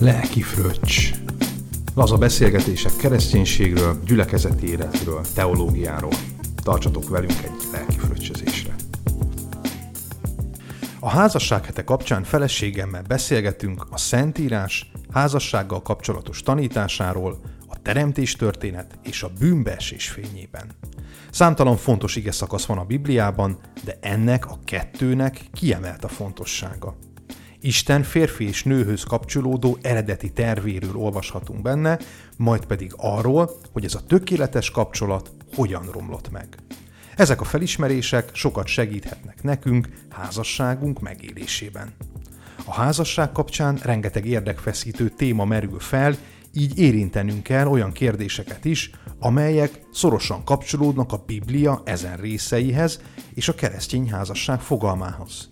Lelki fröccs. Laza beszélgetések kereszténységről, gyülekezeti életről, teológiáról. Tartsatok velünk egy lelki fröccsözésre. A házasság hete kapcsán feleségemmel beszélgetünk a Szentírás házassággal kapcsolatos tanításáról, a teremtés történet és a bűnbeesés fényében. Számtalan fontos ige szakasz van a Bibliában, de ennek a kettőnek kiemelt a fontossága. Isten férfi és nőhöz kapcsolódó eredeti tervéről olvashatunk benne, majd pedig arról, hogy ez a tökéletes kapcsolat hogyan romlott meg. Ezek a felismerések sokat segíthetnek nekünk házasságunk megélésében. A házasság kapcsán rengeteg érdekfeszítő téma merül fel, így érintenünk kell olyan kérdéseket is, amelyek szorosan kapcsolódnak a Biblia ezen részeihez és a keresztény házasság fogalmához.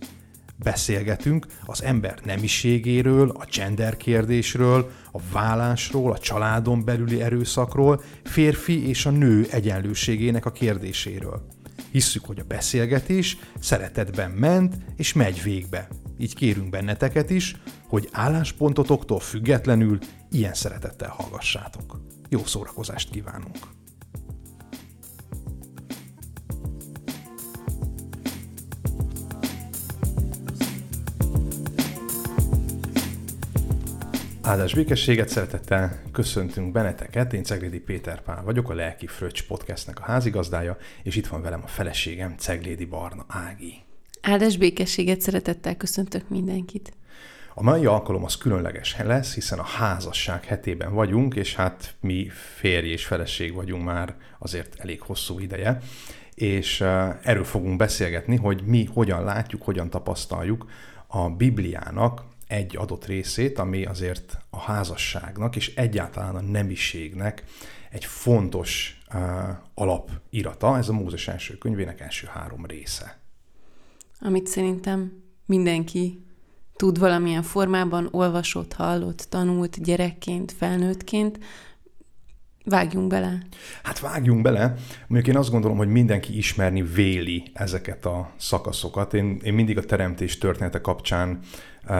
Beszélgetünk az ember nemiségéről, a gender kérdésről, a vállásról, a családon belüli erőszakról, férfi és a nő egyenlőségének a kérdéséről. Hisszük, hogy a beszélgetés szeretetben ment és megy végbe. Így kérünk benneteket is, hogy álláspontotoktól függetlenül ilyen szeretettel hallgassátok. Jó szórakozást kívánunk! Áldás békességet, szeretettel köszöntünk benneteket. Én Ceglédi Péter Pál vagyok, a Lelki Fröccs podcastnek a házigazdája, és itt van velem a feleségem, Ceglédi Barna Ági. Áldás békességet, szeretettel köszöntök mindenkit. A mai alkalom az különleges lesz, hiszen a házasság hetében vagyunk, és hát mi férj és feleség vagyunk már azért elég hosszú ideje, és erről fogunk beszélgetni, hogy mi hogyan látjuk, hogyan tapasztaljuk a Bibliának egy adott részét, ami azért a házasságnak és egyáltalán a nemiségnek egy fontos uh, alapirata, ez a Mózes első könyvének első három része. Amit szerintem mindenki tud valamilyen formában, olvasott, hallott, tanult gyerekként, felnőttként, Vágjunk bele. Hát vágjunk bele. Mondjuk én azt gondolom, hogy mindenki ismerni véli ezeket a szakaszokat. Én, én mindig a teremtés története kapcsán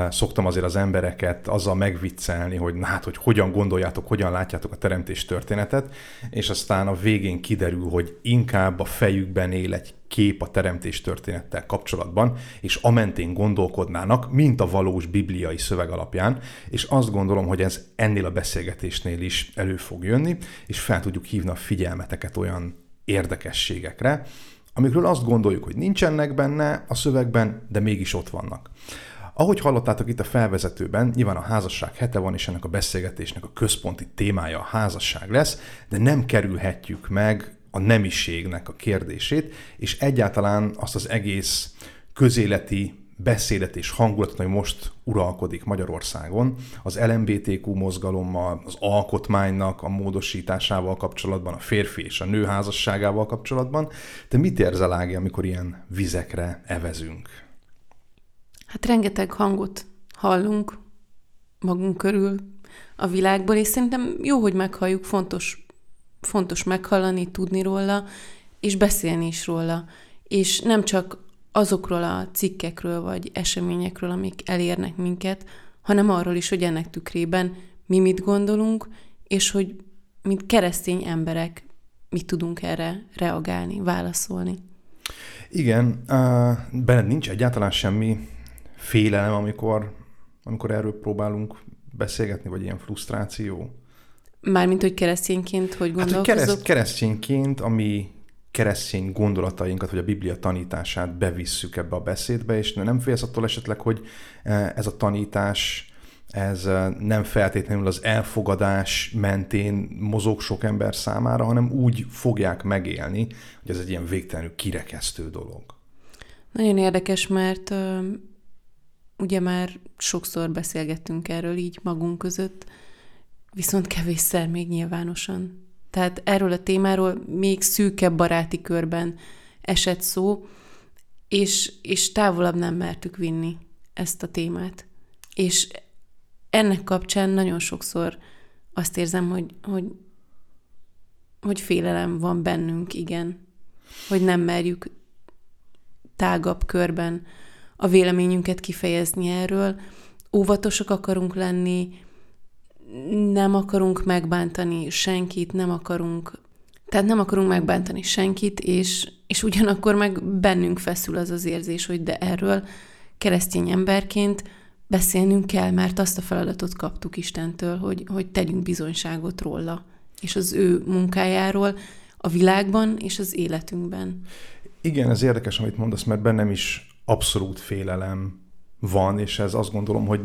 szoktam azért az embereket azzal megviccelni, hogy hát, hogy hogyan gondoljátok, hogyan látjátok a teremtés történetet, és aztán a végén kiderül, hogy inkább a fejükben él egy kép a teremtés történettel kapcsolatban, és amentén gondolkodnának, mint a valós bibliai szöveg alapján, és azt gondolom, hogy ez ennél a beszélgetésnél is elő fog jönni, és fel tudjuk hívni a figyelmeteket olyan érdekességekre, amikről azt gondoljuk, hogy nincsenek benne a szövegben, de mégis ott vannak. Ahogy hallottátok itt a felvezetőben, nyilván a házasság hete van, és ennek a beszélgetésnek a központi témája a házasság lesz, de nem kerülhetjük meg a nemiségnek a kérdését, és egyáltalán azt az egész közéleti beszédet és hangulatot, ami most uralkodik Magyarországon, az LMBTQ mozgalommal, az alkotmánynak a módosításával kapcsolatban, a férfi és a nő házasságával kapcsolatban. Te mit érzel, Ági, amikor ilyen vizekre evezünk? Hát rengeteg hangot hallunk magunk körül a világból, és szerintem jó, hogy meghalljuk, fontos, fontos meghallani, tudni róla, és beszélni is róla. És nem csak azokról a cikkekről vagy eseményekről, amik elérnek minket, hanem arról is, hogy ennek tükrében mi mit gondolunk, és hogy mint keresztény emberek mit tudunk erre reagálni, válaszolni. Igen, uh, benned nincs egyáltalán semmi félelem, amikor, amikor erről próbálunk beszélgetni, vagy ilyen frusztráció? Mármint, hogy keresztényként hogy gondolkozok? Hát, hogy kereszt, keresztényként, ami keresztény gondolatainkat, vagy a Biblia tanítását bevisszük ebbe a beszédbe, és nem félsz attól esetleg, hogy e, ez a tanítás ez e, nem feltétlenül az elfogadás mentén mozog sok ember számára, hanem úgy fogják megélni, hogy ez egy ilyen végtelenül kirekesztő dolog. Nagyon érdekes, mert ugye már sokszor beszélgettünk erről így magunk között, viszont kevésszer még nyilvánosan. Tehát erről a témáról még szűkebb baráti körben esett szó, és, és távolabb nem mertük vinni ezt a témát. És ennek kapcsán nagyon sokszor azt érzem, hogy, hogy, hogy félelem van bennünk, igen. Hogy nem merjük tágabb körben a véleményünket kifejezni erről. Óvatosak akarunk lenni, nem akarunk megbántani senkit, nem akarunk, tehát nem akarunk megbántani senkit, és, és ugyanakkor meg bennünk feszül az az érzés, hogy de erről keresztény emberként beszélnünk kell, mert azt a feladatot kaptuk Istentől, hogy, hogy tegyünk bizonyságot róla, és az ő munkájáról a világban és az életünkben. Igen, ez érdekes, amit mondasz, mert bennem is abszolút félelem van, és ez azt gondolom, hogy,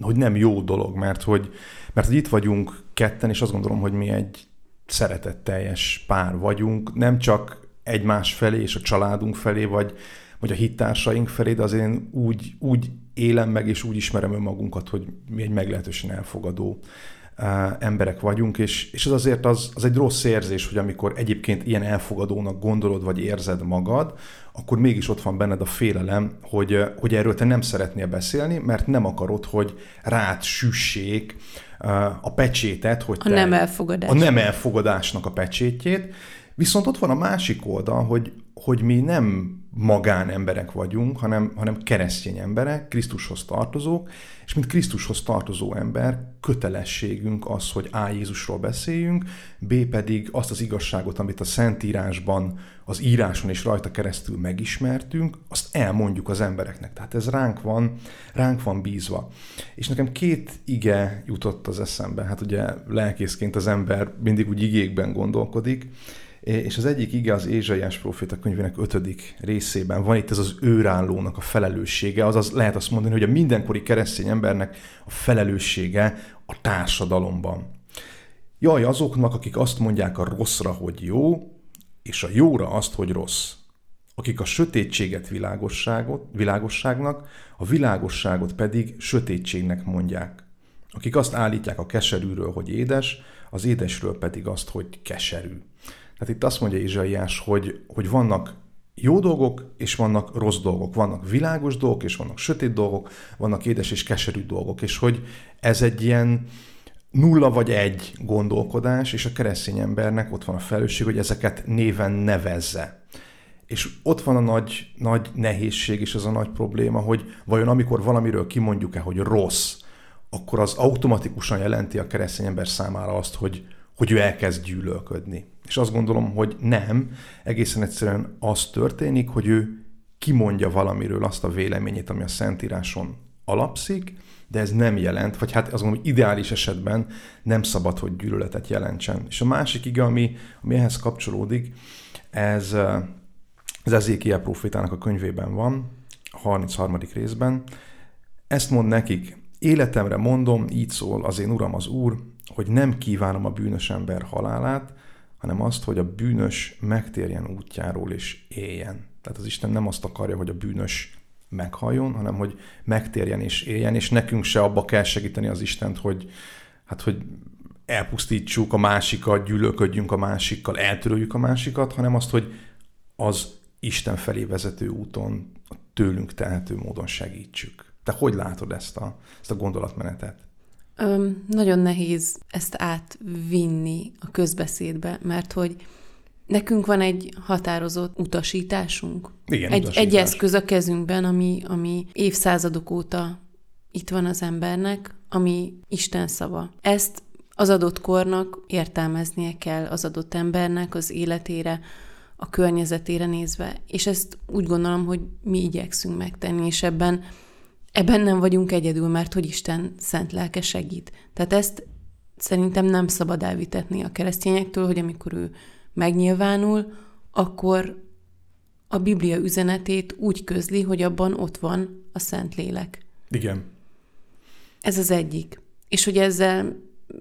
hogy nem jó dolog, mert hogy, mert hogy itt vagyunk ketten, és azt gondolom, hogy mi egy szeretetteljes pár vagyunk, nem csak egymás felé és a családunk felé, vagy, vagy a hittársaink felé, de azért én úgy, úgy élem meg, és úgy ismerem önmagunkat, hogy mi egy meglehetősen elfogadó emberek vagyunk, és, és ez azért az, az egy rossz érzés, hogy amikor egyébként ilyen elfogadónak gondolod, vagy érzed magad, akkor mégis ott van benned a félelem, hogy, hogy erről te nem szeretnél beszélni, mert nem akarod, hogy rád süssék a pecsétet, hogy a nem elfogadás. a nem elfogadásnak a pecsétjét, Viszont ott van a másik oldal, hogy, hogy mi nem magánemberek vagyunk, hanem, hanem keresztény emberek, Krisztushoz tartozók, és mint Krisztushoz tartozó ember kötelességünk az, hogy A. Jézusról beszéljünk, B. pedig azt az igazságot, amit a Szentírásban, az íráson és rajta keresztül megismertünk, azt elmondjuk az embereknek. Tehát ez ránk van, ránk van bízva. És nekem két ige jutott az eszembe. Hát ugye lelkészként az ember mindig úgy igékben gondolkodik, és az egyik ige az Ézsaiás proféta könyvének ötödik részében van itt ez az őrállónak a felelőssége, azaz lehet azt mondani, hogy a mindenkori keresztény embernek a felelőssége a társadalomban. Jaj azoknak, akik azt mondják a rosszra, hogy jó, és a jóra azt, hogy rossz. Akik a sötétséget világosságot, világosságnak, a világosságot pedig sötétségnek mondják. Akik azt állítják a keserűről, hogy édes, az édesről pedig azt, hogy keserű. Tehát itt azt mondja Izsaiás, hogy, hogy vannak jó dolgok, és vannak rossz dolgok. Vannak világos dolgok, és vannak sötét dolgok, vannak édes és keserű dolgok. És hogy ez egy ilyen nulla vagy egy gondolkodás, és a keresztény embernek ott van a felelősség, hogy ezeket néven nevezze. És ott van a nagy, nagy nehézség és az a nagy probléma, hogy vajon amikor valamiről kimondjuk-e, hogy rossz, akkor az automatikusan jelenti a keresztény ember számára azt, hogy, hogy ő elkezd gyűlölködni. És azt gondolom, hogy nem, egészen egyszerűen az történik, hogy ő kimondja valamiről azt a véleményét, ami a Szentíráson alapszik, de ez nem jelent, vagy hát azt mondom, hogy ideális esetben nem szabad, hogy gyűlöletet jelentsen. És a másik ige, ami, ami ehhez kapcsolódik, ez az Ezékiel profétának a könyvében van, a 33. részben. Ezt mond nekik, életemre mondom, így szól az én uram az úr, hogy nem kívánom a bűnös ember halálát, hanem azt, hogy a bűnös megtérjen útjáról és éljen. Tehát az Isten nem azt akarja, hogy a bűnös meghalljon, hanem hogy megtérjen és éljen, és nekünk se abba kell segíteni az Istent, hogy, hát, hogy elpusztítsuk a másikat, gyűlölködjünk a másikkal, eltöröljük a másikat, hanem azt, hogy az Isten felé vezető úton tőlünk tehető módon segítsük. Te hogy látod ezt a, ezt a gondolatmenetet? Öm, nagyon nehéz ezt átvinni a közbeszédbe, mert hogy nekünk van egy határozott utasításunk. Igen, egy, utasítás. egy eszköz a kezünkben, ami, ami évszázadok óta itt van az embernek, ami Isten szava. Ezt az adott kornak értelmeznie kell az adott embernek az életére, a környezetére nézve, és ezt úgy gondolom, hogy mi igyekszünk megtenni, és ebben ebben nem vagyunk egyedül, mert hogy Isten szent lelke segít. Tehát ezt szerintem nem szabad elvitetni a keresztényektől, hogy amikor ő megnyilvánul, akkor a Biblia üzenetét úgy közli, hogy abban ott van a Szent Lélek. Igen. Ez az egyik. És hogy ezzel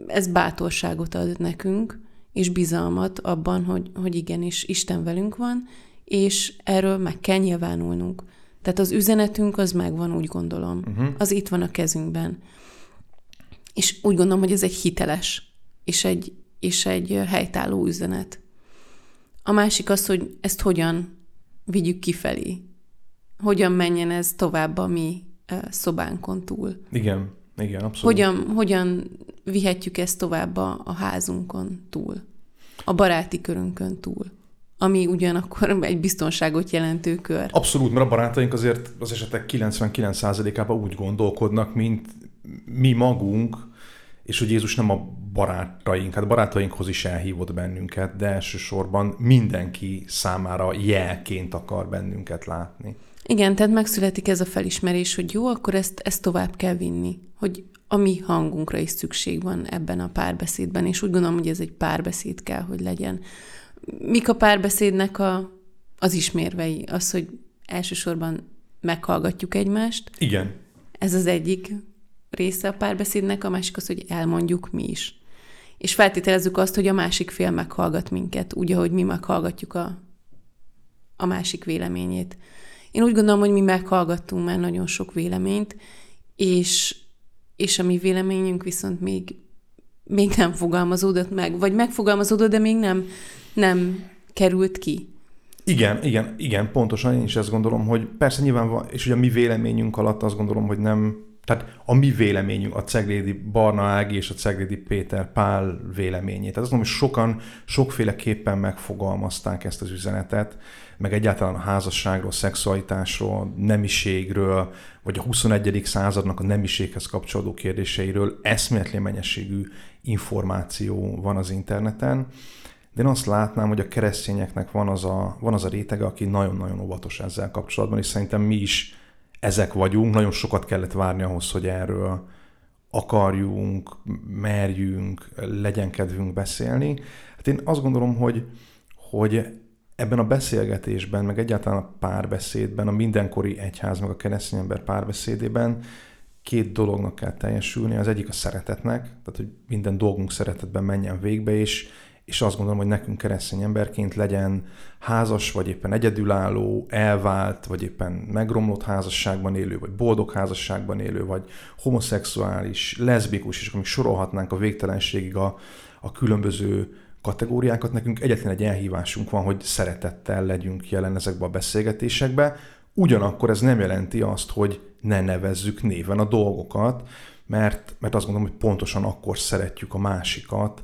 ez bátorságot ad nekünk, és bizalmat abban, hogy, hogy igenis Isten velünk van, és erről meg kell nyilvánulnunk. Tehát az üzenetünk az megvan, úgy gondolom. Uh-huh. Az itt van a kezünkben. És úgy gondolom, hogy ez egy hiteles és egy, és egy helytálló üzenet. A másik az, hogy ezt hogyan vigyük kifelé. Hogyan menjen ez tovább a mi szobánkon túl. Igen, igen, abszolút. Hogyan, hogyan vihetjük ezt tovább a, a házunkon túl, a baráti körünkön túl ami ugyanakkor egy biztonságot jelentő kör. Abszolút, mert a barátaink azért az esetek 99%-ában úgy gondolkodnak, mint mi magunk, és hogy Jézus nem a barátaink, hát barátainkhoz is elhívott bennünket, de elsősorban mindenki számára jelként akar bennünket látni. Igen, tehát megszületik ez a felismerés, hogy jó, akkor ezt, ezt tovább kell vinni, hogy a mi hangunkra is szükség van ebben a párbeszédben, és úgy gondolom, hogy ez egy párbeszéd kell, hogy legyen. Mik a párbeszédnek a, az ismérvei? Az, hogy elsősorban meghallgatjuk egymást. Igen. Ez az egyik része a párbeszédnek, a másik az, hogy elmondjuk mi is. És feltételezzük azt, hogy a másik fél meghallgat minket, úgy, ahogy mi meghallgatjuk a, a másik véleményét. Én úgy gondolom, hogy mi meghallgattunk már nagyon sok véleményt, és, és a mi véleményünk viszont még, még nem fogalmazódott meg, vagy megfogalmazódott, de még nem, nem került ki. Igen, igen, igen, pontosan én is ezt gondolom, hogy persze nyilván van, és ugye a mi véleményünk alatt azt gondolom, hogy nem, tehát a mi véleményünk, a Ceglédi Barna Ági és a Ceglédi Péter Pál véleményét. Tehát azt mondom, hogy sokan sokféleképpen megfogalmazták ezt az üzenetet, meg egyáltalán a házasságról, szexualitásról, nemiségről, vagy a 21. századnak a nemiséghez kapcsolódó kérdéseiről eszméletlen mennyiségű információ van az interneten. De én azt látnám, hogy a keresztényeknek van az a, van az a rétege, aki nagyon-nagyon óvatos ezzel kapcsolatban, és szerintem mi is ezek vagyunk, nagyon sokat kellett várni ahhoz, hogy erről akarjunk, merjünk, legyen kedvünk beszélni. Hát én azt gondolom, hogy, hogy ebben a beszélgetésben, meg egyáltalán a párbeszédben, a mindenkori egyház, meg a keresztény ember párbeszédében két dolognak kell teljesülni. Az egyik a szeretetnek, tehát hogy minden dolgunk szeretetben menjen végbe, és, és azt gondolom, hogy nekünk keresztény emberként legyen házas, vagy éppen egyedülálló, elvált, vagy éppen megromlott házasságban élő, vagy boldog házasságban élő, vagy homoszexuális, leszbikus, és akkor sorolhatnánk a végtelenségig a, a különböző kategóriákat. Nekünk egyetlen egy elhívásunk van, hogy szeretettel legyünk jelen ezekbe a beszélgetésekbe. Ugyanakkor ez nem jelenti azt, hogy ne nevezzük néven a dolgokat, mert, mert azt gondolom, hogy pontosan akkor szeretjük a másikat,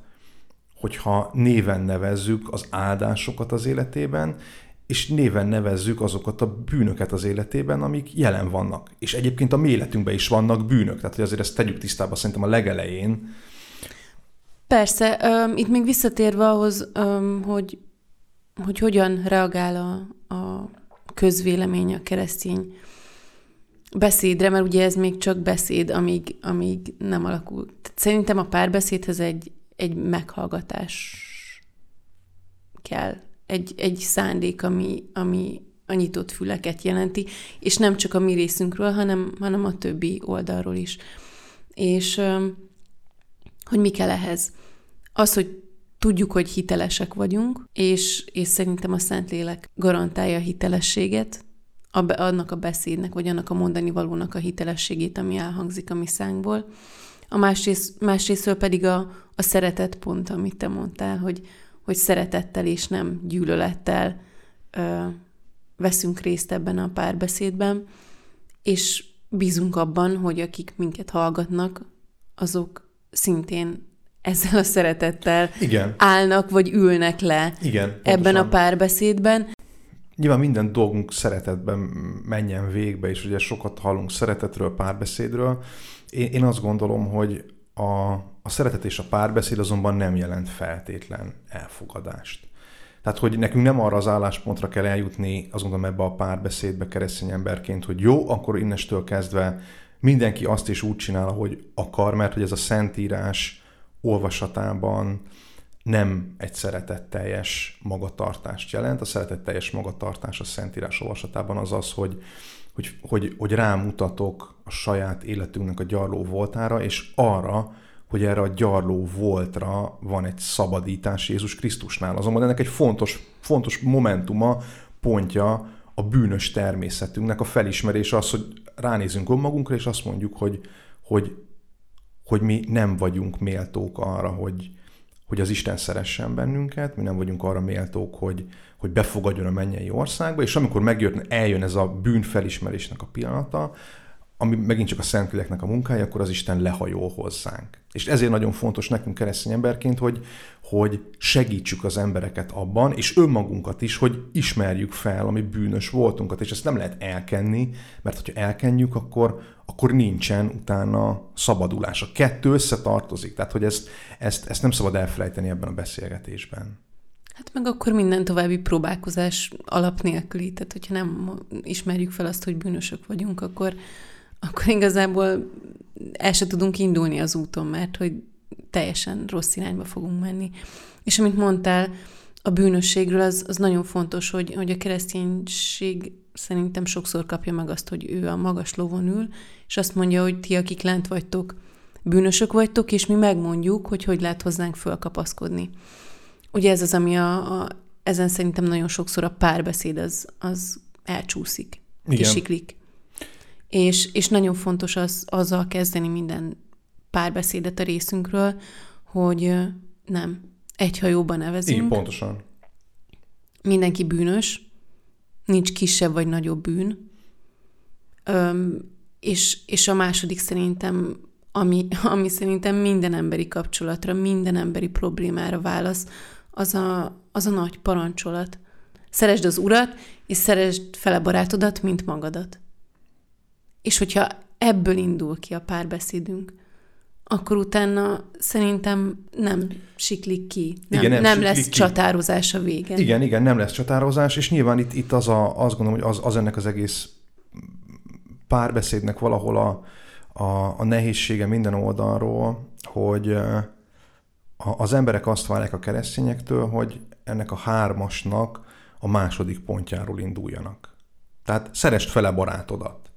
hogyha néven nevezzük az áldásokat az életében, és néven nevezzük azokat a bűnöket az életében, amik jelen vannak. És egyébként a mi életünkben is vannak bűnök, tehát hogy azért ezt tegyük tisztába szerintem a legelején. Persze, um, itt még visszatérve ahhoz, um, hogy, hogy hogyan reagál a, a közvélemény a keresztény beszédre, mert ugye ez még csak beszéd, amíg, amíg nem alakul. Tehát szerintem a párbeszédhez egy, egy meghallgatás kell, egy, egy szándék, ami, ami a nyitott füleket jelenti, és nem csak a mi részünkről, hanem, hanem a többi oldalról is. És hogy mi kell ehhez? Az, hogy tudjuk, hogy hitelesek vagyunk, és, és szerintem a Szentlélek garantálja a hitelességet, a, annak a beszédnek, vagy annak a mondani valónak a hitelességét, ami elhangzik a mi szánkból. A másrészt, másrésztől pedig a, a szeretet pont, amit te mondtál, hogy, hogy szeretettel és nem gyűlölettel ö, veszünk részt ebben a párbeszédben, és bízunk abban, hogy akik minket hallgatnak, azok szintén ezzel a szeretettel Igen. állnak, vagy ülnek le Igen, pontosan. ebben a párbeszédben. Nyilván minden dolgunk szeretetben menjen végbe, és ugye sokat hallunk szeretetről, párbeszédről. Én, én azt gondolom, hogy a, a szeretet és a párbeszéd azonban nem jelent feltétlen elfogadást. Tehát, hogy nekünk nem arra az álláspontra kell eljutni, azt gondolom ebbe a párbeszédbe keresztény emberként, hogy jó, akkor innestől kezdve mindenki azt is úgy csinál, ahogy akar, mert hogy ez a szentírás olvasatában nem egy szeretetteljes magatartást jelent. A szeretetteljes magatartás a Szentírás olvasatában az az, hogy, hogy, hogy, hogy rámutatok a saját életünknek a gyarló voltára, és arra, hogy erre a gyarló voltra van egy szabadítás Jézus Krisztusnál. Azonban ennek egy fontos, fontos momentuma, pontja a bűnös természetünknek a felismerése az, hogy ránézünk önmagunkra, és azt mondjuk, hogy, hogy, hogy mi nem vagyunk méltók arra, hogy, hogy az Isten szeressen bennünket, mi nem vagyunk arra méltók, hogy, hogy befogadjon a mennyei országba, és amikor megjön, eljön ez a bűnfelismerésnek a pillanata, ami megint csak a Szentléleknek a munkája, akkor az Isten lehajol hozzánk. És ezért nagyon fontos nekünk keresztény emberként, hogy, hogy segítsük az embereket abban, és önmagunkat is, hogy ismerjük fel a mi bűnös voltunkat, és ezt nem lehet elkenni, mert hogyha elkenjük, akkor, akkor nincsen utána szabadulás. A kettő összetartozik, tehát hogy ezt, ezt, ezt nem szabad elfelejteni ebben a beszélgetésben. Hát meg akkor minden további próbálkozás alap nélküli, tehát hogyha nem ismerjük fel azt, hogy bűnösök vagyunk, akkor, akkor igazából el se tudunk indulni az úton, mert hogy teljesen rossz irányba fogunk menni. És amit mondtál, a bűnösségről az, az nagyon fontos, hogy, hogy a kereszténység szerintem sokszor kapja meg azt, hogy ő a magas lovon ül, és azt mondja, hogy ti, akik lent vagytok, bűnösök vagytok, és mi megmondjuk, hogy hogy lehet hozzánk fölkapaszkodni. Ugye ez az, ami a, a ezen szerintem nagyon sokszor a párbeszéd az, az elcsúszik, Igen. kisiklik. És, és nagyon fontos az, azzal kezdeni minden párbeszédet a részünkről, hogy nem, egy hajóban nevezünk. Így, pontosan. Mindenki bűnös, nincs kisebb vagy nagyobb bűn. Öm, és, és a második szerintem, ami, ami szerintem minden emberi kapcsolatra, minden emberi problémára válasz, az a, az a nagy parancsolat. Szeresd az urat, és szeresd fele barátodat, mint magadat. És hogyha ebből indul ki a párbeszédünk, akkor utána szerintem nem siklik ki. Nem, igen, nem, nem lesz ki. csatározás a vége. Igen, igen, nem lesz csatározás, és nyilván itt, itt az a, azt gondolom, hogy az, az ennek az egész párbeszédnek valahol a, a, a nehézsége minden oldalról, hogy az emberek azt várják a keresztényektől, hogy ennek a hármasnak a második pontjáról induljanak. Tehát szerest fele barátodat,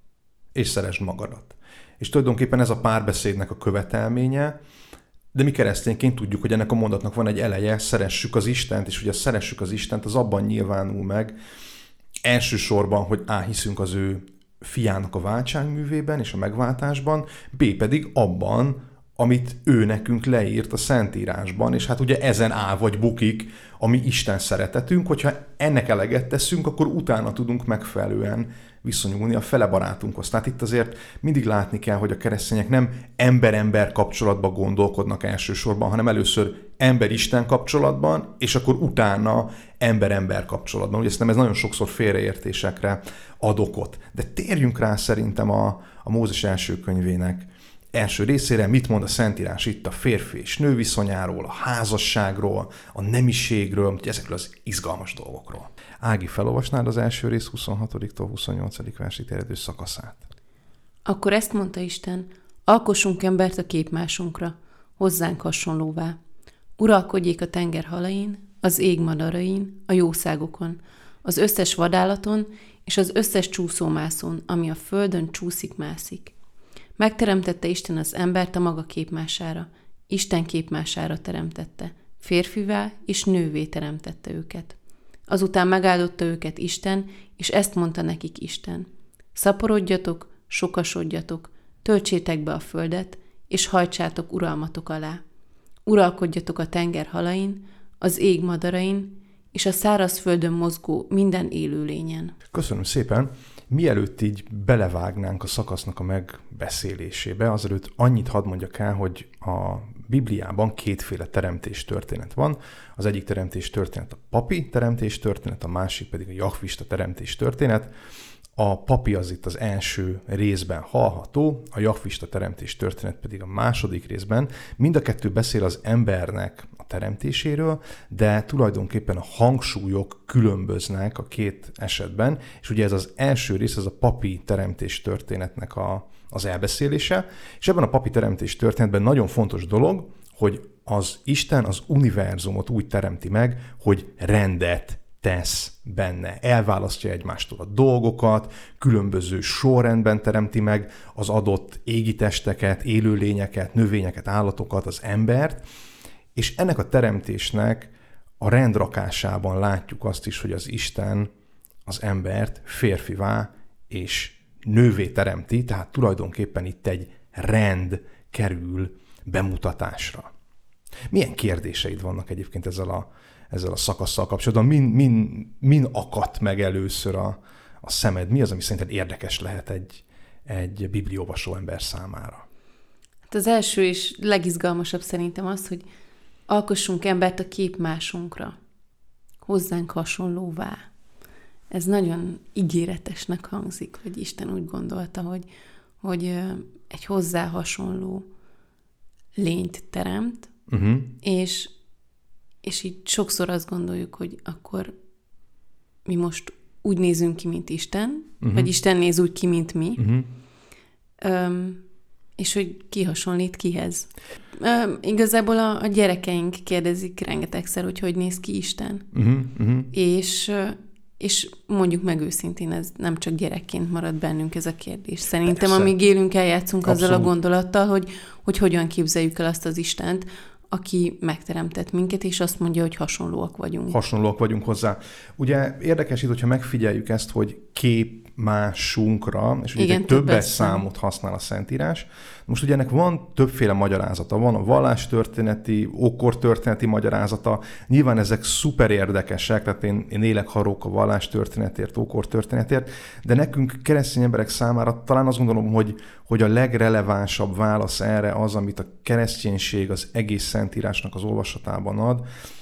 és szeresd magadat. És tulajdonképpen ez a párbeszédnek a követelménye, de mi keresztényként tudjuk, hogy ennek a mondatnak van egy eleje, szeressük az Istent, és ugye szeressük az Istent, az abban nyilvánul meg, elsősorban, hogy A. hiszünk az ő fiának a váltságművében és a megváltásban, B. pedig abban, amit ő nekünk leírt a Szentírásban, és hát ugye ezen áll vagy bukik a mi Isten szeretetünk, hogyha ennek eleget teszünk, akkor utána tudunk megfelelően viszonyulni a fele barátunkhoz. Tehát itt azért mindig látni kell, hogy a keresztények nem ember-ember kapcsolatban gondolkodnak elsősorban, hanem először ember-isten kapcsolatban, és akkor utána ember-ember kapcsolatban. Ugye nem ez nagyon sokszor félreértésekre ad okot. De térjünk rá szerintem a, a Mózes első könyvének első részére mit mond a Szentírás itt a férfi és nő viszonyáról, a házasságról, a nemiségről, ezekről az izgalmas dolgokról. Ági, felolvasnád az első rész 26-tól 28. versig terjedő szakaszát. Akkor ezt mondta Isten, alkossunk embert a képmásunkra, hozzánk hasonlóvá. Uralkodjék a tenger halain, az ég madarain, a jószágokon, az összes vadállaton és az összes csúszómászon, ami a földön csúszik-mászik. Megteremtette Isten az embert a maga képmására, Isten képmására teremtette, férfivá és nővé teremtette őket. Azután megáldotta őket Isten, és ezt mondta nekik Isten. Szaporodjatok, sokasodjatok, töltsétek be a földet, és hajtsátok uralmatok alá. Uralkodjatok a tenger halain, az ég madarain, és a száraz földön mozgó minden élőlényen. Köszönöm szépen! Mielőtt így belevágnánk a szakasznak a megbeszélésébe, azelőtt annyit hadd mondjak el, hogy a Bibliában kétféle teremtés történet van. Az egyik teremtés történet a papi teremtés történet, a másik pedig a jahvista teremtés történet. A papi az itt az első részben hallható, a jahvista teremtés történet pedig a második részben. Mind a kettő beszél az embernek a teremtéséről, de tulajdonképpen a hangsúlyok különböznek a két esetben, és ugye ez az első rész, az a papi teremtés történetnek a, az elbeszélése, és ebben a papi teremtés történetben nagyon fontos dolog, hogy az Isten az univerzumot úgy teremti meg, hogy rendet tesz benne. Elválasztja egymástól a dolgokat, különböző sorrendben teremti meg az adott égitesteket, élőlényeket, növényeket, állatokat, az embert, és ennek a teremtésnek a rendrakásában látjuk azt is, hogy az Isten az embert férfivá és nővé teremti, tehát tulajdonképpen itt egy rend kerül bemutatásra. Milyen kérdéseid vannak egyébként ezzel a, ezzel a szakasszal kapcsolatban? Min, min, min akadt meg először a, a szemed? Mi az, ami szerinted érdekes lehet egy, egy biblióvasó ember számára? Hát az első és legizgalmasabb szerintem az, hogy alkossunk embert a képmásunkra, hozzánk hasonlóvá ez nagyon ígéretesnek hangzik, hogy Isten úgy gondolta, hogy, hogy egy hozzá hasonló lényt teremt, Uh-huh. és, és így sokszor azt gondoljuk, hogy akkor mi most úgy nézünk ki, mint Isten, uh-huh. vagy Isten néz úgy ki, mint mi, Uh-huh. Öm, és hogy ki hasonlít kihez. Öm, igazából a, a gyerekeink kérdezik rengetegszer, hogy hogy néz ki Isten. Uh-huh. Uh-huh. És, és mondjuk meg őszintén, ez nem csak gyerekként marad bennünk ez a kérdés. Szerintem, Persze. amíg élünk, eljátszunk azzal a Abszolút. gondolattal, hogy, hogy hogyan képzeljük el azt az Istent, aki megteremtett minket, és azt mondja, hogy hasonlóak vagyunk. hasonlóak vagyunk hozzá. Ugye érdekes itt, hogyha megfigyeljük ezt, hogy képmásunkra, és ugye Igen, egy többes többes szám. számot használ a Szentírás. Most ugye ennek van többféle magyarázata. Van a vallástörténeti, ókortörténeti magyarázata. Nyilván ezek szuper érdekesek, tehát én, én élek harók a vallástörténetért, ókortörténetért, de nekünk keresztény emberek számára talán azt gondolom, hogy, hogy a legrelevánsabb válasz erre az, amit a kereszténység az egész Szentírásnak az olvasatában ad,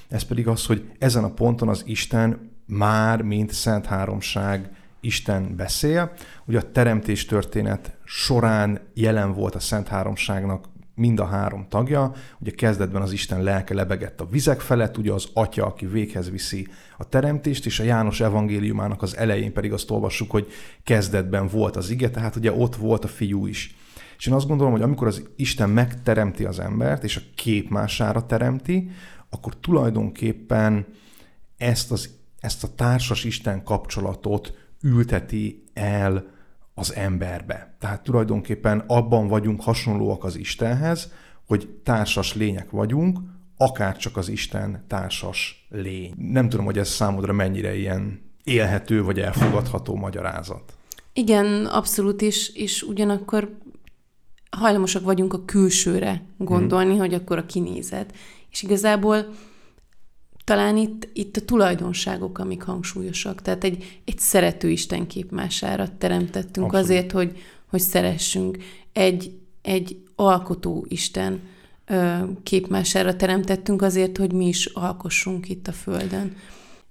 ez pedig az, hogy ezen a ponton az Isten már, mint Szent Háromság Isten beszél. Ugye a teremtés történet során jelen volt a Szent Háromságnak mind a három tagja. Ugye kezdetben az Isten lelke lebegett a vizek felett, ugye az Atya, aki véghez viszi a teremtést, és a János evangéliumának az elején pedig azt olvassuk, hogy kezdetben volt az ige, tehát ugye ott volt a fiú is. És én azt gondolom, hogy amikor az Isten megteremti az embert, és a képmására teremti, akkor tulajdonképpen ezt, az, ezt a társas Isten kapcsolatot ülteti el az emberbe. Tehát tulajdonképpen abban vagyunk hasonlóak az Istenhez, hogy társas lények vagyunk, akár csak az Isten társas lény. Nem tudom, hogy ez számodra mennyire ilyen élhető vagy elfogadható magyarázat. Igen, abszolút is, és ugyanakkor hajlamosak vagyunk a külsőre gondolni, hogy akkor a kinézet. És igazából talán itt, itt a tulajdonságok, amik hangsúlyosak. Tehát egy, egy szerető Isten képmására teremtettünk Abszolút. azért, hogy, hogy szeressünk. Egy, egy alkotó Isten képmására teremtettünk azért, hogy mi is alkossunk itt a Földön.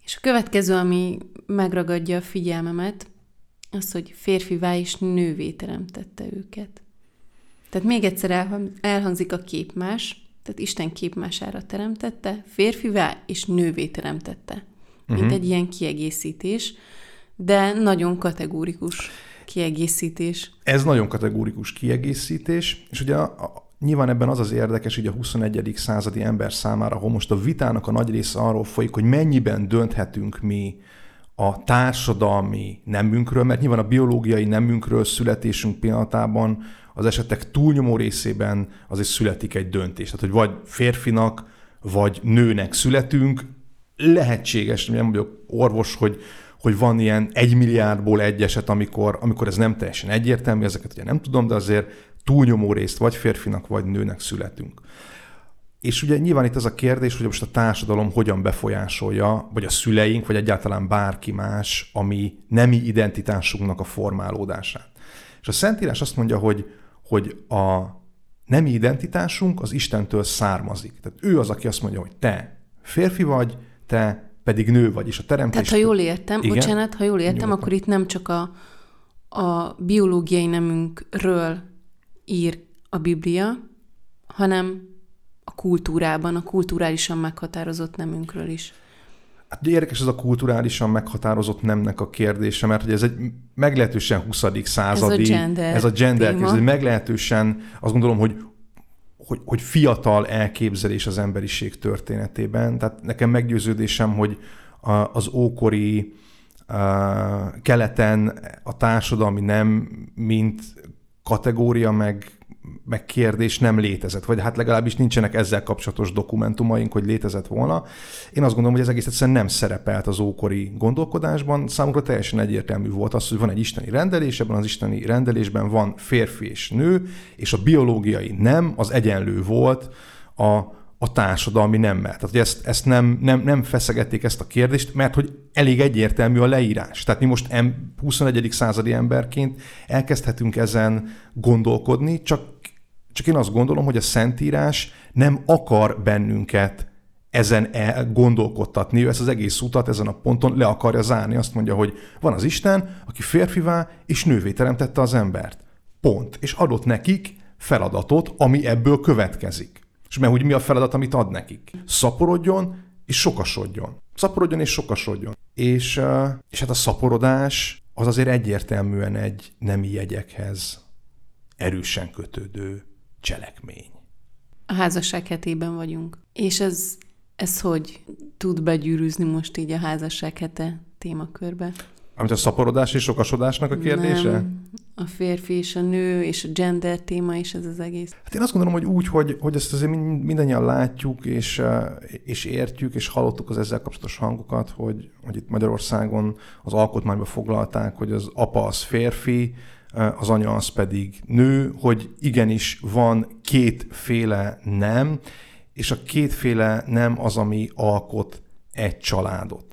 És a következő, ami megragadja a figyelmemet, az, hogy férfivá és nővé teremtette őket. Tehát még egyszer elhang- elhangzik a képmás, tehát Isten képmására teremtette, férfivá és nővé teremtette. Mint Mhm. egy ilyen kiegészítés, de nagyon kategórikus kiegészítés. Ez nagyon kategórikus kiegészítés, és ugye a, a, nyilván ebben az az érdekes, hogy a 21. századi ember számára, ahol most a vitának a nagy része arról folyik, hogy mennyiben dönthetünk mi a társadalmi nemünkről, mert nyilván a biológiai nemünkről születésünk pillanatában az esetek túlnyomó részében azért születik egy döntés. Tehát, hogy vagy férfinak, vagy nőnek születünk, lehetséges, nem vagyok orvos, hogy, hogy van ilyen egy milliárdból egy eset, amikor, amikor ez nem teljesen egyértelmű, ezeket ugye nem tudom, de azért túlnyomó részt vagy férfinak, vagy nőnek születünk. És ugye nyilván itt az a kérdés, hogy most a társadalom hogyan befolyásolja, vagy a szüleink, vagy egyáltalán bárki más, ami nemi identitásunknak a formálódását. És a Szentírás azt mondja, hogy, hogy a nemi identitásunk az Istentől származik. Tehát ő az, aki azt mondja, hogy te férfi vagy, te pedig nő vagy, és a teremtés... Tehát, ha jól értem? Igen? bocsánat, ha jól értem, Nyugodtan. akkor itt nem csak a, a biológiai nemünkről ír a Biblia, hanem a kultúrában, a kulturálisan meghatározott nemünkről is. Hát érdekes ez a kulturálisan meghatározott nemnek a kérdése, mert hogy ez egy meglehetősen 20. századi... gender ez a gender téma. ez egy meglehetősen, azt gondolom, hogy, hogy, hogy fiatal elképzelés az emberiség történetében. Tehát nekem meggyőződésem, hogy a, az ókori a, keleten a társadalmi nem, mint kategória, meg, meg kérdés nem létezett, vagy hát legalábbis nincsenek ezzel kapcsolatos dokumentumaink, hogy létezett volna. Én azt gondolom, hogy ez egész egyszerűen nem szerepelt az ókori gondolkodásban. Számukra teljesen egyértelmű volt az, hogy van egy isteni rendelés, ebben az isteni rendelésben van férfi és nő, és a biológiai nem az egyenlő volt a, a társadalmi nemmel. Tehát, hogy ezt, ezt nem, nem, nem feszegették ezt a kérdést, mert hogy elég egyértelmű a leírás. Tehát mi most em, 21. századi emberként elkezdhetünk ezen gondolkodni, csak, csak én azt gondolom, hogy a Szentírás nem akar bennünket ezen el gondolkodtatni, ő ezt az egész utat ezen a ponton le akarja zárni. Azt mondja, hogy van az Isten, aki férfivá és nővé teremtette az embert. Pont. És adott nekik feladatot, ami ebből következik. És mert hogy mi a feladat, amit ad nekik? Szaporodjon és sokasodjon. Szaporodjon és sokasodjon. És, és hát a szaporodás az azért egyértelműen egy nemi jegyekhez erősen kötődő cselekmény. A házasság hetében vagyunk. És ez, ez hogy tud begyűrűzni most így a házasság hete témakörbe? Amit a szaporodás és sokasodásnak a kérdése? Nem. A férfi és a nő és a gender téma is ez az egész. Hát én azt gondolom, hogy úgy, hogy, hogy ezt azért mindannyian látjuk, és, eh, és értjük, és hallottuk az ezzel kapcsolatos hangokat, hogy, hogy itt Magyarországon az alkotmányba foglalták, hogy az apa az férfi, eh, az anya az pedig nő, hogy igenis van kétféle nem, és a kétféle nem az, ami alkot egy családot.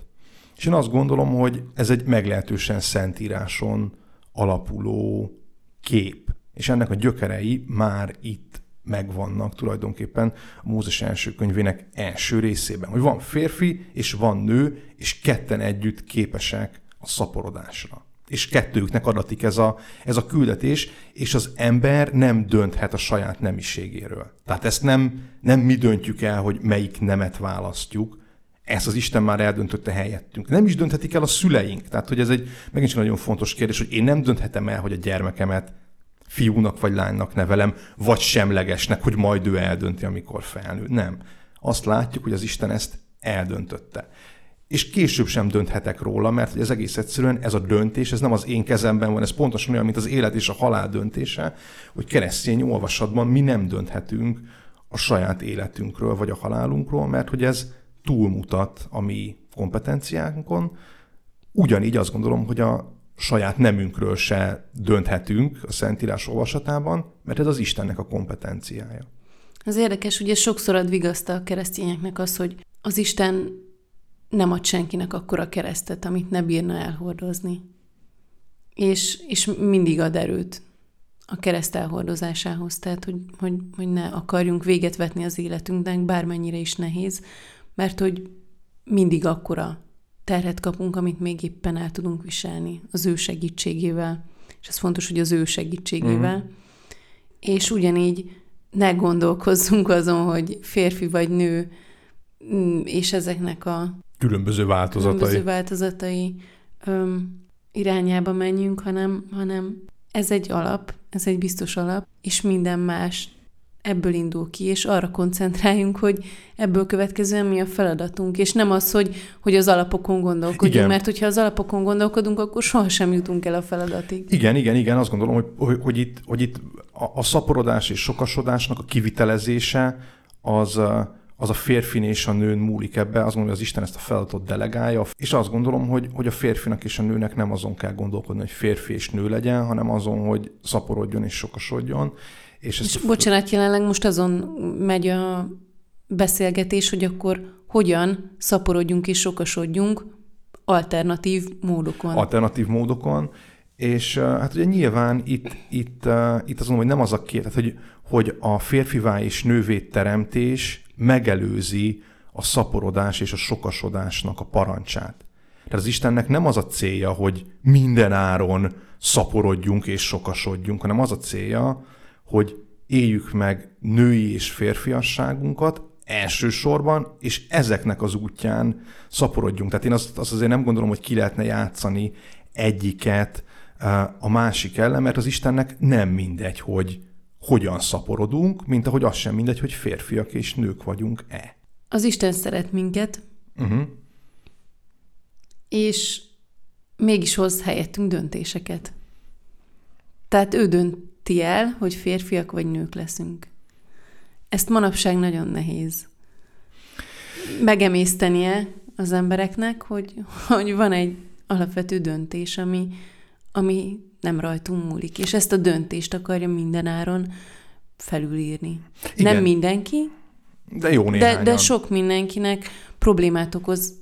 És én azt gondolom, hogy ez egy meglehetősen szentíráson alapuló kép. És ennek a gyökerei már itt megvannak tulajdonképpen a Mózes első könyvének első részében. Hogy van férfi és van nő, és ketten együtt képesek a szaporodásra. És kettőknek adatik ez a, ez a küldetés, és az ember nem dönthet a saját nemiségéről. Tehát ezt nem, nem mi döntjük el, hogy melyik nemet választjuk, ezt az Isten már eldöntötte helyettünk. Nem is dönthetik el a szüleink. Tehát, hogy ez egy megint csak nagyon fontos kérdés, hogy én nem dönthetem el, hogy a gyermekemet fiúnak vagy lánynak nevelem, vagy semlegesnek, hogy majd ő eldönti, amikor felnő. Nem. Azt látjuk, hogy az Isten ezt eldöntötte. És később sem dönthetek róla, mert ez egész egyszerűen ez a döntés, ez nem az én kezemben van, ez pontosan olyan, mint az élet és a halál döntése, hogy keresztény olvasatban mi nem dönthetünk a saját életünkről vagy a halálunkról, mert hogy ez túlmutat a mi kompetenciánkon. Ugyanígy azt gondolom, hogy a saját nemünkről se dönthetünk a Szentírás olvasatában, mert ez az Istennek a kompetenciája. Az érdekes, ugye sokszor ad vigaszta a keresztényeknek az, hogy az Isten nem ad senkinek akkora keresztet, amit ne bírna elhordozni. És, és mindig ad erőt a kereszt elhordozásához, tehát hogy, hogy, hogy ne akarjunk véget vetni az életünknek, bármennyire is nehéz, mert hogy mindig akkora terhet kapunk, amit még éppen el tudunk viselni az ő segítségével. És ez fontos, hogy az ő segítségével. Uh-huh. És ugyanígy ne gondolkozzunk azon, hogy férfi vagy nő, mm, és ezeknek a különböző változatai, különböző változatai öm, irányába menjünk, hanem, hanem ez egy alap, ez egy biztos alap, és minden más ebből indul ki, és arra koncentráljunk, hogy ebből következően mi a feladatunk, és nem az, hogy, hogy az alapokon gondolkodjunk, igen. mert hogyha az alapokon gondolkodunk, akkor sohasem jutunk el a feladatig. Igen, igen, igen, azt gondolom, hogy, hogy, hogy itt, hogy itt a, a szaporodás és sokasodásnak a kivitelezése az, az a férfin és a nőn múlik ebbe, azt gondolom, hogy az Isten ezt a feladatot delegálja, és azt gondolom, hogy, hogy a férfinak és a nőnek nem azon kell gondolkodni, hogy férfi és nő legyen, hanem azon, hogy szaporodjon és sokasodjon, és, és bocsánat, jelenleg most azon megy a beszélgetés, hogy akkor hogyan szaporodjunk és sokasodjunk alternatív módokon. Alternatív módokon, és hát ugye nyilván itt, itt, itt azon, hogy nem az a két, tehát hogy, hogy a férfivá és nővé teremtés megelőzi a szaporodás és a sokasodásnak a parancsát. Tehát az Istennek nem az a célja, hogy minden áron szaporodjunk és sokasodjunk, hanem az a célja, hogy éljük meg női és férfiasságunkat elsősorban, és ezeknek az útján szaporodjunk. Tehát én azt, azt azért nem gondolom, hogy ki lehetne játszani egyiket a másik ellen, mert az Istennek nem mindegy, hogy hogyan szaporodunk, mint ahogy az sem mindegy, hogy férfiak és nők vagyunk-e. Az Isten szeret minket, uh-huh. és mégis hoz helyettünk döntéseket. Tehát ő dönt dönti el, hogy férfiak vagy nők leszünk. Ezt manapság nagyon nehéz megemésztenie az embereknek, hogy, hogy van egy alapvető döntés, ami, ami nem rajtunk múlik, és ezt a döntést akarja mindenáron felülírni. Igen. Nem mindenki, de jó de, de sok mindenkinek problémát okoz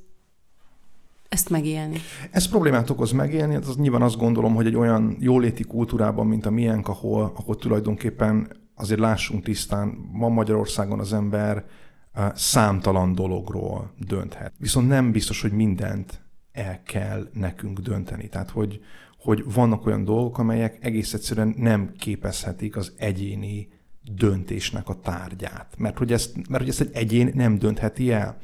ezt megélni? Ez problémát okoz megélni, hát az nyilván azt gondolom, hogy egy olyan jóléti kultúrában, mint a miénk, ahol, ahol tulajdonképpen azért lássunk tisztán, ma Magyarországon az ember számtalan dologról dönthet. Viszont nem biztos, hogy mindent el kell nekünk dönteni. Tehát, hogy, hogy vannak olyan dolgok, amelyek egész egyszerűen nem képezhetik az egyéni döntésnek a tárgyát. Mert hogy ezt, mert hogy ezt egy egyén nem döntheti el.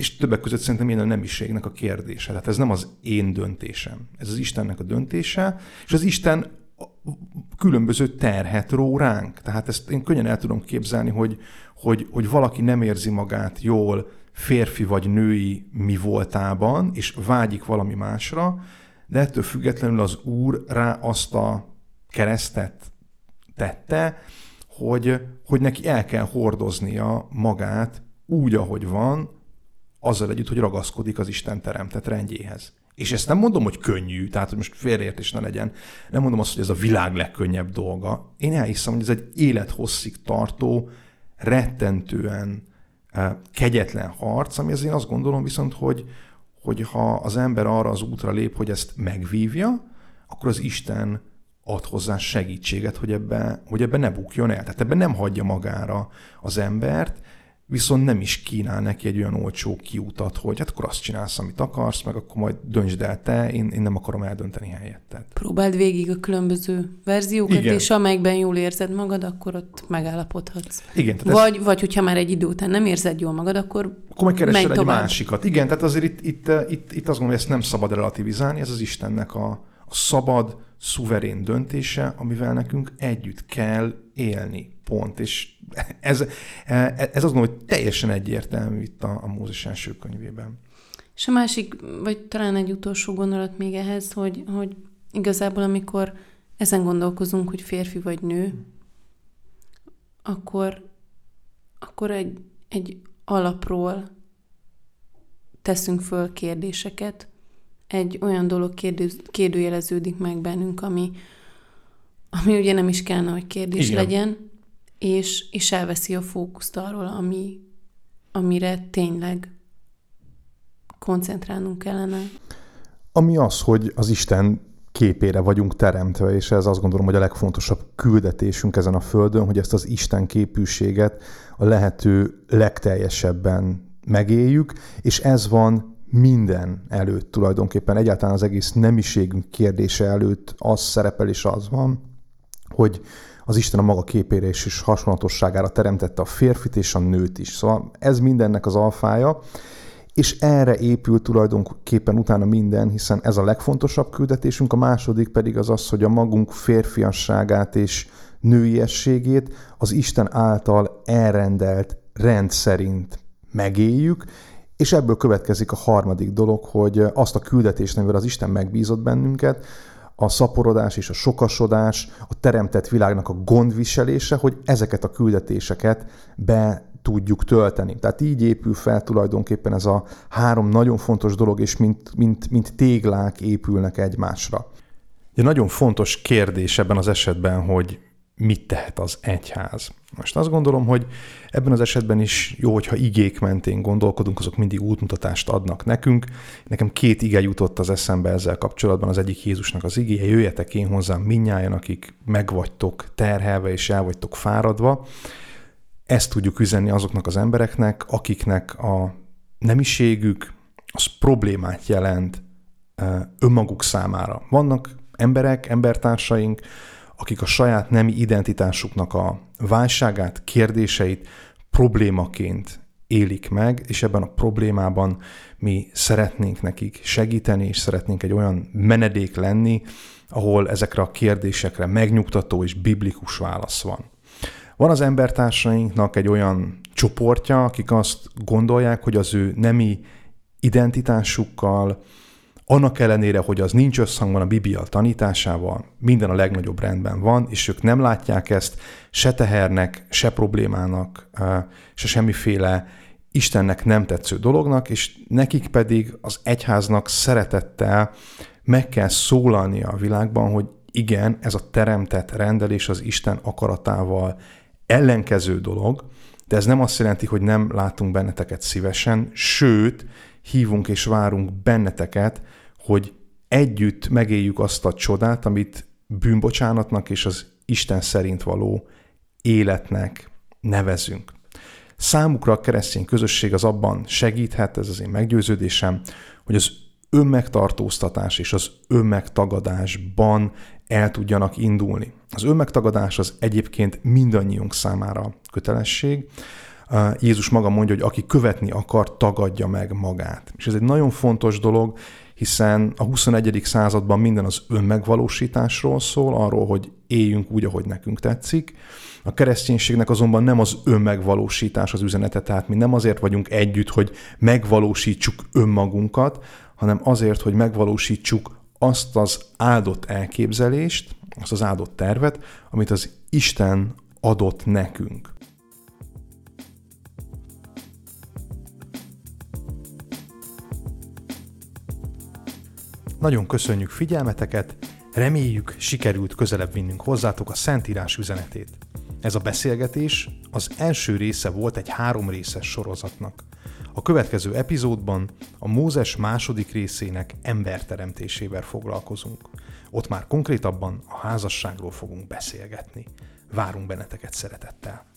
És többek között szerintem én a nemiségnek a kérdése. Tehát ez nem az én döntésem, ez az Istennek a döntése, és az Isten különböző terhet ró ránk. Tehát ezt én könnyen el tudom képzelni, hogy, hogy, hogy valaki nem érzi magát jól férfi vagy női mi voltában, és vágyik valami másra, de ettől függetlenül az Úr rá azt a keresztet tette, hogy, hogy neki el kell hordoznia magát úgy, ahogy van, azzal együtt, hogy ragaszkodik az Isten teremtett rendjéhez. És ezt nem mondom, hogy könnyű, tehát hogy most félreértés ne legyen. Nem mondom azt, hogy ez a világ legkönnyebb dolga. Én elhiszem, hogy ez egy élethosszig tartó, rettentően eh, kegyetlen harc, ami azért azt gondolom viszont, hogy, hogy ha az ember arra az útra lép, hogy ezt megvívja, akkor az Isten ad hozzá segítséget, hogy ebbe, hogy ebbe ne bukjon el. Tehát ebben nem hagyja magára az embert, viszont nem is kínál neki egy olyan olcsó kiutat, hogy hát akkor azt csinálsz, amit akarsz, meg akkor majd döntsd el te, én, én nem akarom eldönteni helyetted. Próbáld végig a különböző verziókat, Igen. és amelyikben jól érzed magad, akkor ott megállapodhatsz. Igen, tehát vagy, ez... vagy hogyha már egy idő után nem érzed jól magad, akkor akkor meg keresel egy tovább. másikat. Igen, tehát azért itt, itt, itt, itt azt gondolom, hogy ezt nem szabad relativizálni, ez az Istennek a, a szabad, szuverén döntése, amivel nekünk együtt kell élni. Pont. És ez, ez gondolom, hogy teljesen egyértelmű itt a, a Mózes első könyvében. És a másik, vagy talán egy utolsó gondolat még ehhez, hogy, hogy igazából amikor ezen gondolkozunk, hogy férfi vagy nő, akkor, akkor egy, egy alapról teszünk föl kérdéseket, egy olyan dolog kérdő, kérdőjeleződik meg bennünk, ami, ami ugye nem is kellene, hogy kérdés Igen. legyen, és, és elveszi a fókuszt arról, ami, amire tényleg koncentrálnunk kellene. Ami az, hogy az Isten képére vagyunk teremtve, és ez azt gondolom, hogy a legfontosabb küldetésünk ezen a földön, hogy ezt az Isten képűséget a lehető legteljesebben megéljük, és ez van minden előtt tulajdonképpen, egyáltalán az egész nemiségünk kérdése előtt az szerepel és az van, hogy az Isten a maga képére és, és hasonlatosságára teremtette a férfit és a nőt is. Szóval ez mindennek az alfája, és erre épül tulajdonképpen utána minden, hiszen ez a legfontosabb küldetésünk, a második pedig az az, hogy a magunk férfiasságát és nőiességét az Isten által elrendelt rend szerint megéljük, és ebből következik a harmadik dolog, hogy azt a küldetést, amivel az Isten megbízott bennünket, a szaporodás és a sokasodás, a teremtett világnak a gondviselése, hogy ezeket a küldetéseket be tudjuk tölteni. Tehát így épül fel tulajdonképpen ez a három nagyon fontos dolog, és mint, mint, mint téglák épülnek egymásra. Egy nagyon fontos kérdés ebben az esetben, hogy mit tehet az egyház. Most azt gondolom, hogy ebben az esetben is jó, hogyha igék mentén gondolkodunk, azok mindig útmutatást adnak nekünk. Nekem két ige jutott az eszembe ezzel kapcsolatban, az egyik Jézusnak az igéje, jöjjetek én hozzám minnyáján, akik megvagytok terhelve és el vagytok fáradva. Ezt tudjuk üzenni azoknak az embereknek, akiknek a nemiségük az problémát jelent önmaguk számára. Vannak emberek, embertársaink, akik a saját nemi identitásuknak a válságát, kérdéseit problémaként élik meg, és ebben a problémában mi szeretnénk nekik segíteni, és szeretnénk egy olyan menedék lenni, ahol ezekre a kérdésekre megnyugtató és biblikus válasz van. Van az embertársainknak egy olyan csoportja, akik azt gondolják, hogy az ő nemi identitásukkal, annak ellenére, hogy az nincs összhangban a Biblia tanításával, minden a legnagyobb rendben van, és ők nem látják ezt se tehernek, se problémának, se semmiféle Istennek nem tetsző dolognak, és nekik pedig az egyháznak szeretettel meg kell szólalnia a világban, hogy igen, ez a teremtett rendelés az Isten akaratával ellenkező dolog, de ez nem azt jelenti, hogy nem látunk benneteket szívesen, sőt, hívunk és várunk benneteket, hogy együtt megéljük azt a csodát, amit bűnbocsánatnak és az Isten szerint való életnek nevezünk. Számukra a keresztény közösség az abban segíthet, ez az én meggyőződésem, hogy az önmegtartóztatás és az önmegtagadásban el tudjanak indulni. Az önmegtagadás az egyébként mindannyiunk számára kötelesség. Jézus maga mondja, hogy aki követni akar, tagadja meg magát. És ez egy nagyon fontos dolog, hiszen a 21. században minden az önmegvalósításról szól, arról, hogy éljünk úgy, ahogy nekünk tetszik. A kereszténységnek azonban nem az önmegvalósítás az üzenete, tehát mi nem azért vagyunk együtt, hogy megvalósítsuk önmagunkat, hanem azért, hogy megvalósítsuk azt az áldott elképzelést, azt az áldott tervet, amit az Isten adott nekünk. Nagyon köszönjük figyelmeteket, reméljük sikerült közelebb vinnünk hozzátok a Szentírás üzenetét. Ez a beszélgetés az első része volt egy három részes sorozatnak. A következő epizódban a Mózes második részének emberteremtésével foglalkozunk. Ott már konkrétabban a házasságról fogunk beszélgetni. Várunk benneteket szeretettel!